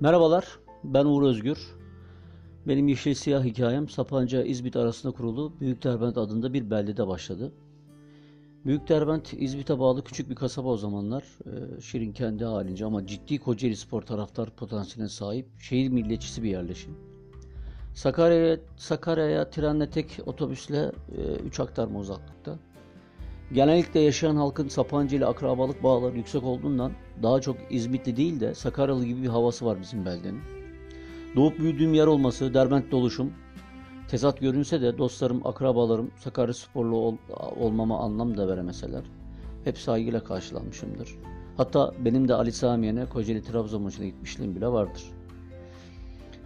Merhabalar, ben Uğur Özgür. Benim yeşil siyah hikayem Sapanca İzmit arasında kurulu Büyük Derbent adında bir beldede başladı. Büyük Derbent İzmit'e bağlı küçük bir kasaba o zamanlar. Ee, Şirin kendi halince ama ciddi Kocaeli Spor taraftar potansiyeline sahip şehir milliyetçisi bir yerleşim. Sakarya'ya Sakarya'ya trenle tek otobüsle 3 aktarma uzaklıkta. Genellikle yaşayan halkın Sapanca ile akrabalık bağları yüksek olduğundan daha çok İzmitli değil de Sakaryalı gibi bir havası var bizim beldenin. Doğup büyüdüğüm yer olması, Derbent'te oluşum, tezat görünse de dostlarım, akrabalarım Sakarya sporlu ol, olmama anlam da veremeseler hep saygıyla karşılanmışımdır. Hatta benim de Ali Samiye'ne Kocaeli Trabzon maçına gitmişliğim bile vardır.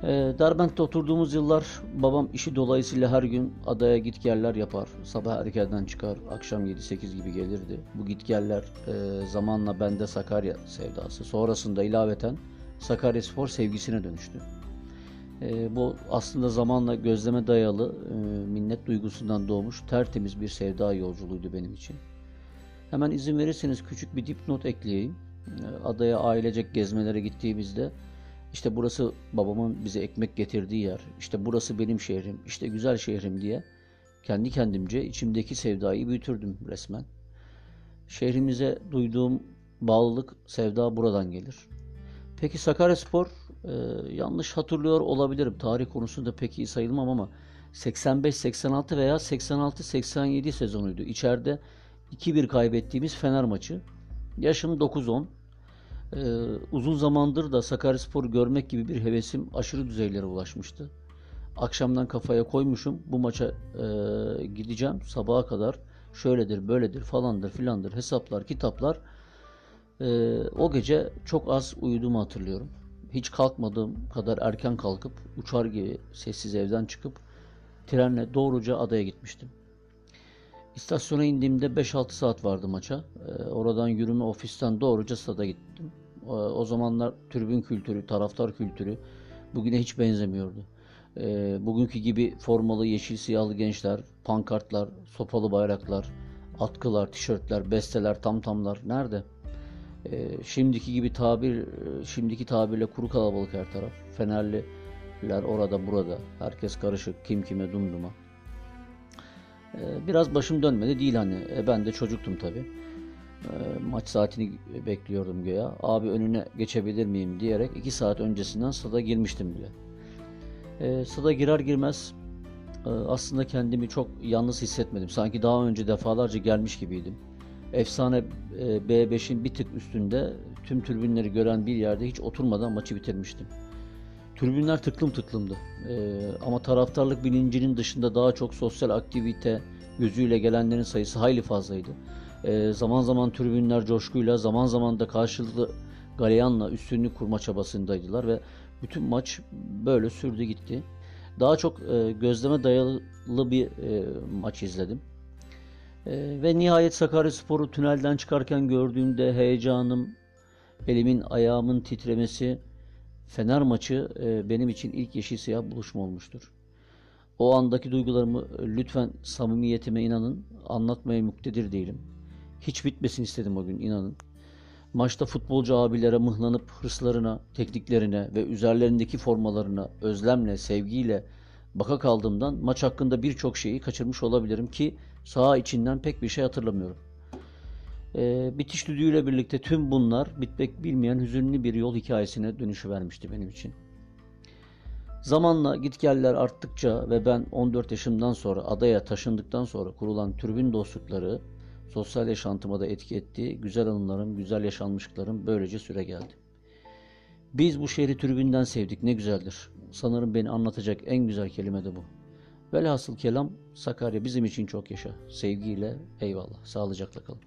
E, Derbent'te oturduğumuz yıllar babam işi dolayısıyla her gün adaya git geller yapar. Sabah erkenden çıkar, akşam 7-8 gibi gelirdi. Bu git geller e, zamanla bende Sakarya sevdası, sonrasında ilaveten Sakarya Spor sevgisine dönüştü. E, bu aslında zamanla gözleme dayalı e, minnet duygusundan doğmuş tertemiz bir sevda yolculuğuydu benim için. Hemen izin verirseniz küçük bir dipnot ekleyeyim. E, adaya ailecek gezmelere gittiğimizde işte burası babamın bize ekmek getirdiği yer. İşte burası benim şehrim. İşte güzel şehrim diye kendi kendimce içimdeki sevdayı büyütürdüm resmen. Şehrimize duyduğum bağlılık, sevda buradan gelir. Peki Sakaryaspor e, yanlış hatırlıyor olabilirim. Tarih konusunda pek iyi sayılmam ama 85-86 veya 86-87 sezonuydu. İçeride 2-1 kaybettiğimiz Fener maçı. Yaşım 9-10. Ee, uzun zamandır da Sakaryaspor görmek gibi bir hevesim aşırı düzeylere ulaşmıştı. Akşamdan kafaya koymuşum bu maça e, gideceğim sabaha kadar şöyledir böyledir falandır filandır hesaplar kitaplar. E, o gece çok az uyuduğumu hatırlıyorum. Hiç kalkmadığım kadar erken kalkıp uçar gibi sessiz evden çıkıp trenle doğruca adaya gitmiştim. İstasyona indiğimde 5-6 saat vardı maça. E, oradan yürüme ofisten doğruca stada gittim. O zamanlar tribün kültürü, taraftar kültürü bugüne hiç benzemiyordu. E, bugünkü gibi formalı yeşil siyahlı gençler, pankartlar, sopalı bayraklar, atkılar, tişörtler, besteler, tamtamlar nerede? E, şimdiki gibi tabir, şimdiki tabirle kuru kalabalık her taraf. Fenerliler orada burada. Herkes karışık. Kim kime dumduma. Biraz başım dönmedi değil hani. E, ben de çocuktum tabii. Ee, maç saatini bekliyordum göya. Abi önüne geçebilir miyim diyerek 2 saat öncesinden stada girmiştim bile. E, stada girer girmez e, aslında kendimi çok yalnız hissetmedim. Sanki daha önce defalarca gelmiş gibiydim. Efsane e, B5'in bir tık üstünde tüm tribünleri gören bir yerde hiç oturmadan maçı bitirmiştim. Tribünler tıklım tıklımdı. E, ama taraftarlık bilincinin dışında daha çok sosyal aktivite gözüyle gelenlerin sayısı hayli fazlaydı. E, zaman zaman tribünler coşkuyla, zaman zaman da karşılıklı galeyanla üstünlük kurma çabasındaydılar ve bütün maç böyle sürdü gitti. Daha çok e, gözleme dayalı bir e, maç izledim. E, ve nihayet Sakaryaspor'u tünelden çıkarken gördüğümde heyecanım, elimin ayağımın titremesi, Fener maçı e, benim için ilk yeşil siyah buluşma olmuştur. O andaki duygularımı lütfen samimiyetime inanın, anlatmaya muktedir değilim. Hiç bitmesin istedim o gün inanın. Maçta futbolcu abilere mıhlanıp hırslarına, tekniklerine ve üzerlerindeki formalarına özlemle, sevgiyle baka kaldığımdan maç hakkında birçok şeyi kaçırmış olabilirim ki saha içinden pek bir şey hatırlamıyorum. Ee, bitiş düdüğüyle birlikte tüm bunlar bitmek bilmeyen hüzünlü bir yol hikayesine dönüşü vermişti benim için. Zamanla gitgeller arttıkça ve ben 14 yaşımdan sonra adaya taşındıktan sonra kurulan türbün dostlukları sosyal yaşantıma da etki etti. Güzel anılarım, güzel yaşanmışlıklarım böylece süre geldi. Biz bu şehri tribünden sevdik ne güzeldir. Sanırım beni anlatacak en güzel kelime de bu. Velhasıl kelam Sakarya bizim için çok yaşa. Sevgiyle eyvallah. Sağlıcakla kalın.